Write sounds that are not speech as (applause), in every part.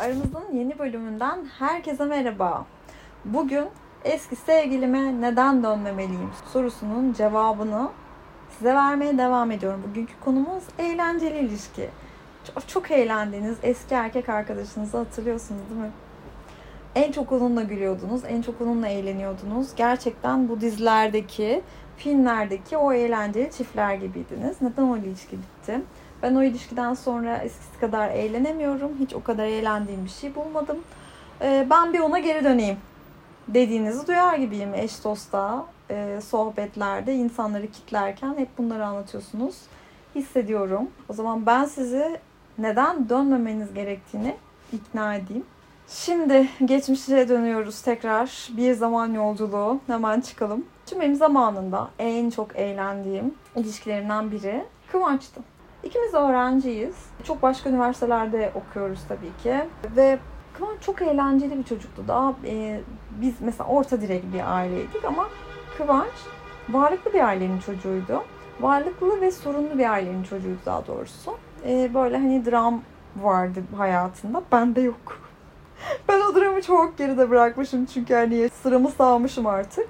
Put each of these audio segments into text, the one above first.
Aramızın yeni bölümünden herkese merhaba. Bugün eski sevgilime neden dönmemeliyim sorusunun cevabını size vermeye devam ediyorum. Bugünkü konumuz eğlenceli ilişki. Çok, çok eğlendiğiniz eski erkek arkadaşınızı hatırlıyorsunuz değil mi? En çok onunla gülüyordunuz, en çok onunla eğleniyordunuz. Gerçekten bu dizilerdeki, filmlerdeki o eğlenceli çiftler gibiydiniz. Neden o ilişki bitti? Ben o ilişkiden sonra eskisi kadar eğlenemiyorum. Hiç o kadar eğlendiğim bir şey bulmadım. Ee, ben bir ona geri döneyim dediğinizi duyar gibiyim eş dosta, e, sohbetlerde insanları kitlerken hep bunları anlatıyorsunuz. Hissediyorum. O zaman ben sizi neden dönmemeniz gerektiğini ikna edeyim. Şimdi geçmişe dönüyoruz tekrar. Bir zaman yolculuğu. Hemen çıkalım. Şimdi benim zamanında en çok eğlendiğim ilişkilerimden biri Kıvanç'tı. İkimiz öğrenciyiz. Çok başka üniversitelerde okuyoruz tabii ki. Ve Kıvanç çok eğlenceli bir çocuktu. Daha e, biz mesela orta direk bir aileydik ama Kıvanç varlıklı bir ailenin çocuğuydu. Varlıklı ve sorunlu bir ailenin çocuğuydu daha doğrusu. E, böyle hani dram vardı hayatında. Bende yok. Ben o dramı çok geride bırakmışım çünkü hani sıramı sağmışım artık.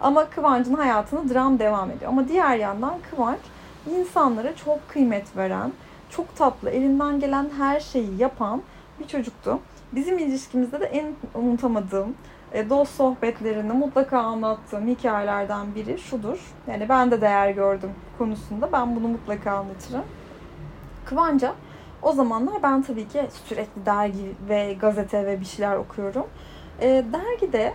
Ama Kıvanç'ın hayatında dram devam ediyor. Ama diğer yandan Kıvanç insanlara çok kıymet veren, çok tatlı, elinden gelen her şeyi yapan bir çocuktu. Bizim ilişkimizde de en unutamadığım e, dost sohbetlerini mutlaka anlattığım hikayelerden biri şudur. Yani ben de değer gördüm konusunda. Ben bunu mutlaka anlatırım. Kıvanca o zamanlar ben tabii ki sürekli dergi ve gazete ve bir şeyler okuyorum. E, dergide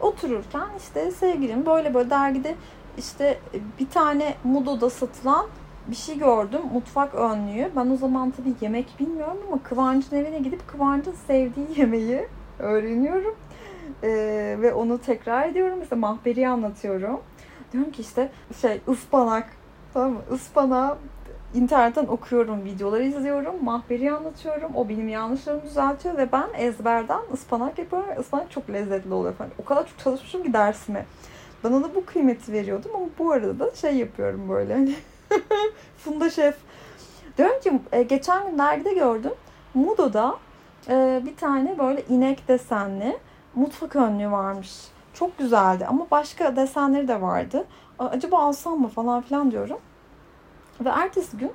otururken işte sevgilim böyle böyle dergide işte bir tane Mudo'da satılan bir şey gördüm. Mutfak önlüğü. Ben o zaman tabii yemek bilmiyorum ama Kıvanç'ın evine gidip Kıvanç'ın sevdiği yemeği öğreniyorum. Ee, ve onu tekrar ediyorum. Mesela mahberi anlatıyorum. Diyorum ki işte şey ıspanak. Tamam mı? Ispanağı internetten okuyorum, videoları izliyorum, mahberi anlatıyorum. O benim yanlışlarımı düzeltiyor ve ben ezberden ıspanak yapıyorum. Ispanak çok lezzetli oluyor falan. O kadar çok çalışmışım ki dersime. Ben ona bu kıymeti veriyordum ama bu arada da şey yapıyorum böyle hani (laughs) Funda Şef. Diyorum ki e, geçen gün dergide gördüm. Mudo'da e, bir tane böyle inek desenli mutfak önlüğü varmış. Çok güzeldi ama başka desenleri de vardı. Acaba alsam mı falan filan diyorum. Ve ertesi gün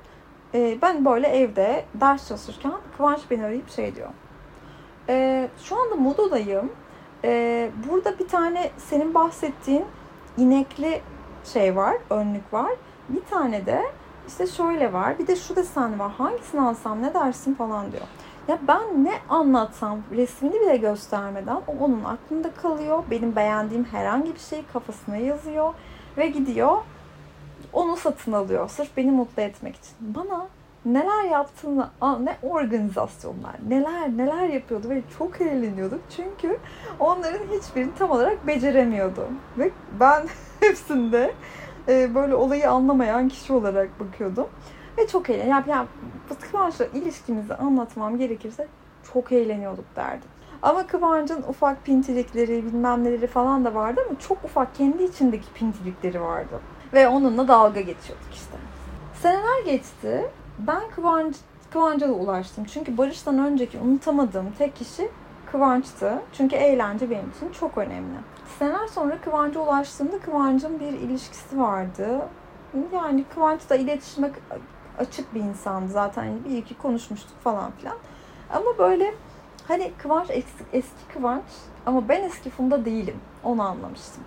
e, ben böyle evde ders çalışırken Kıvanç beni arayıp şey diyor. Şu anda Mudo'dayım. Burada bir tane senin bahsettiğin inekli şey var, önlük var. Bir tane de işte şöyle var. Bir de şu desen var. Hangisini alsam ne dersin falan diyor. Ya ben ne anlatsam resmini bile göstermeden o onun aklında kalıyor. Benim beğendiğim herhangi bir şey kafasına yazıyor ve gidiyor onu satın alıyor. Sırf beni mutlu etmek için. Bana neler yaptığını, ne organizasyonlar, neler neler yapıyordu ve çok eğleniyorduk. Çünkü onların hiçbirini tam olarak beceremiyordum. Ve ben (laughs) hepsinde e, böyle olayı anlamayan kişi olarak bakıyordum. Ve çok eğlen. Yani, yani Kıvanç'la ilişkimizi anlatmam gerekirse çok eğleniyorduk derdim. Ama Kıvanç'ın ufak pintilikleri, bilmem neleri falan da vardı ama çok ufak kendi içindeki pintilikleri vardı. Ve onunla dalga geçiyorduk işte. Seneler geçti. Ben Kıvanç, Kıvanç'a ulaştım. Çünkü Barış'tan önceki unutamadığım tek kişi Kıvanç'tı. Çünkü eğlence benim için çok önemli. Seneler sonra Kıvanç'a ulaştığımda Kıvanç'ın bir ilişkisi vardı. Yani Kıvanç da iletişime açık bir insandı zaten. Bir iki konuşmuştuk falan filan. Ama böyle hani Kıvanç eski, eski Kıvanç ama ben eski Funda değilim. Onu anlamıştım.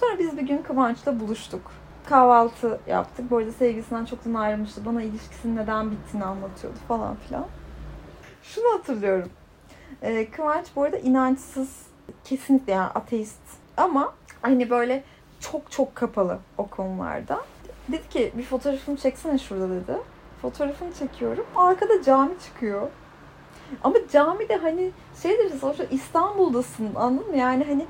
Sonra biz bir gün Kıvanç'la buluştuk. Kahvaltı yaptık. Bu arada sevgisinden çoktan ayrılmıştı. Bana ilişkisinin neden bittiğini anlatıyordu falan filan. Şunu hatırlıyorum. Ee, Kıvanç bu arada inançsız, kesinlikle yani ateist. Ama hani böyle çok çok kapalı o konularda. Dedi ki bir fotoğrafımı çeksene şurada dedi. Fotoğrafını çekiyorum. Arkada cami çıkıyor. Ama cami de hani şeydir sonuçta İstanbul'dasın anladın mı? Yani hani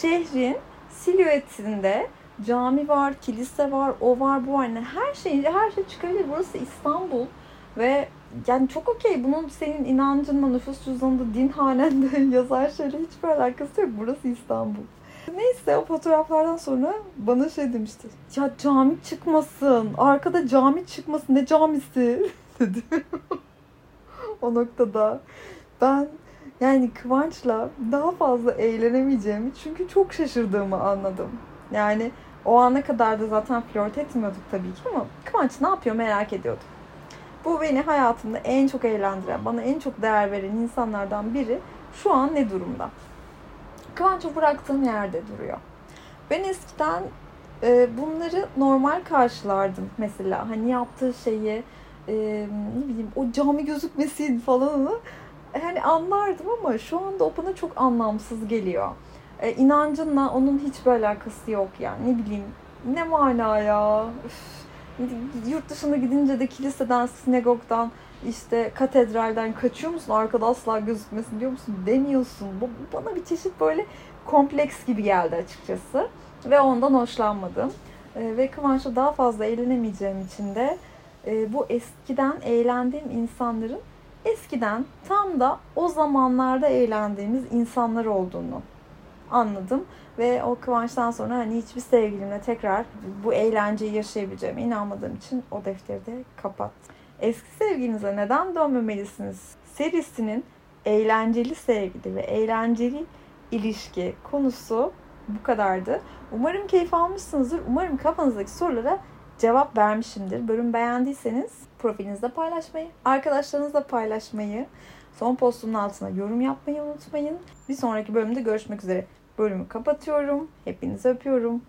şehrin silüetinde cami var, kilise var, o var, bu var. Yani her şey, her şey çıkabilir. Burası İstanbul ve yani çok okey. Bunun senin inancınla, nüfus cüzdanında, din hanende (laughs) yazar şeyle hiçbir alakası yok. Burası İstanbul. Neyse o fotoğraflardan sonra bana şey demişti. Ya cami çıkmasın. Arkada cami çıkmasın. Ne camisi? (laughs) dedi. (laughs) o noktada. ben yani Kıvanç'la daha fazla eğlenemeyeceğimi çünkü çok şaşırdığımı anladım. Yani o ana kadar da zaten flört etmiyorduk tabii ki ama Kıvanç ne yapıyor merak ediyordum. Bu beni hayatımda en çok eğlendiren, bana en çok değer veren insanlardan biri şu an ne durumda? Kıvanç'ı bıraktığım yerde duruyor. Ben eskiden e, bunları normal karşılardım mesela. Hani yaptığı şeyi e, ne bileyim o cami gözükmesi falan hani anlardım ama şu anda o bana çok anlamsız geliyor. E, inancınla onun hiçbir alakası yok yani ne bileyim ne mana ya. Üf. Yurt dışına gidince de kiliseden, sinagogdan, işte katedralden kaçıyor musun? Arkada asla gözükmesin diyor musun? Demiyorsun. Bu bana bir çeşit böyle kompleks gibi geldi açıkçası. Ve ondan hoşlanmadım. E, ve Kıvanç'la daha fazla eğlenemeyeceğim için de e, bu eskiden eğlendiğim insanların eskiden tam da o zamanlarda eğlendiğimiz insanlar olduğunu anladım. Ve o Kıvanç'tan sonra hani hiçbir sevgilimle tekrar bu eğlenceyi yaşayabileceğime inanmadığım için o defteri de kapattım. Eski sevginize neden dönmemelisiniz serisinin eğlenceli sevgili ve eğlenceli ilişki konusu bu kadardı. Umarım keyif almışsınızdır. Umarım kafanızdaki sorulara cevap vermişimdir. Bölüm beğendiyseniz profilinizde paylaşmayı, arkadaşlarınızla paylaşmayı, son postumun altına yorum yapmayı unutmayın. Bir sonraki bölümde görüşmek üzere. Bölümü kapatıyorum. Hepinizi öpüyorum.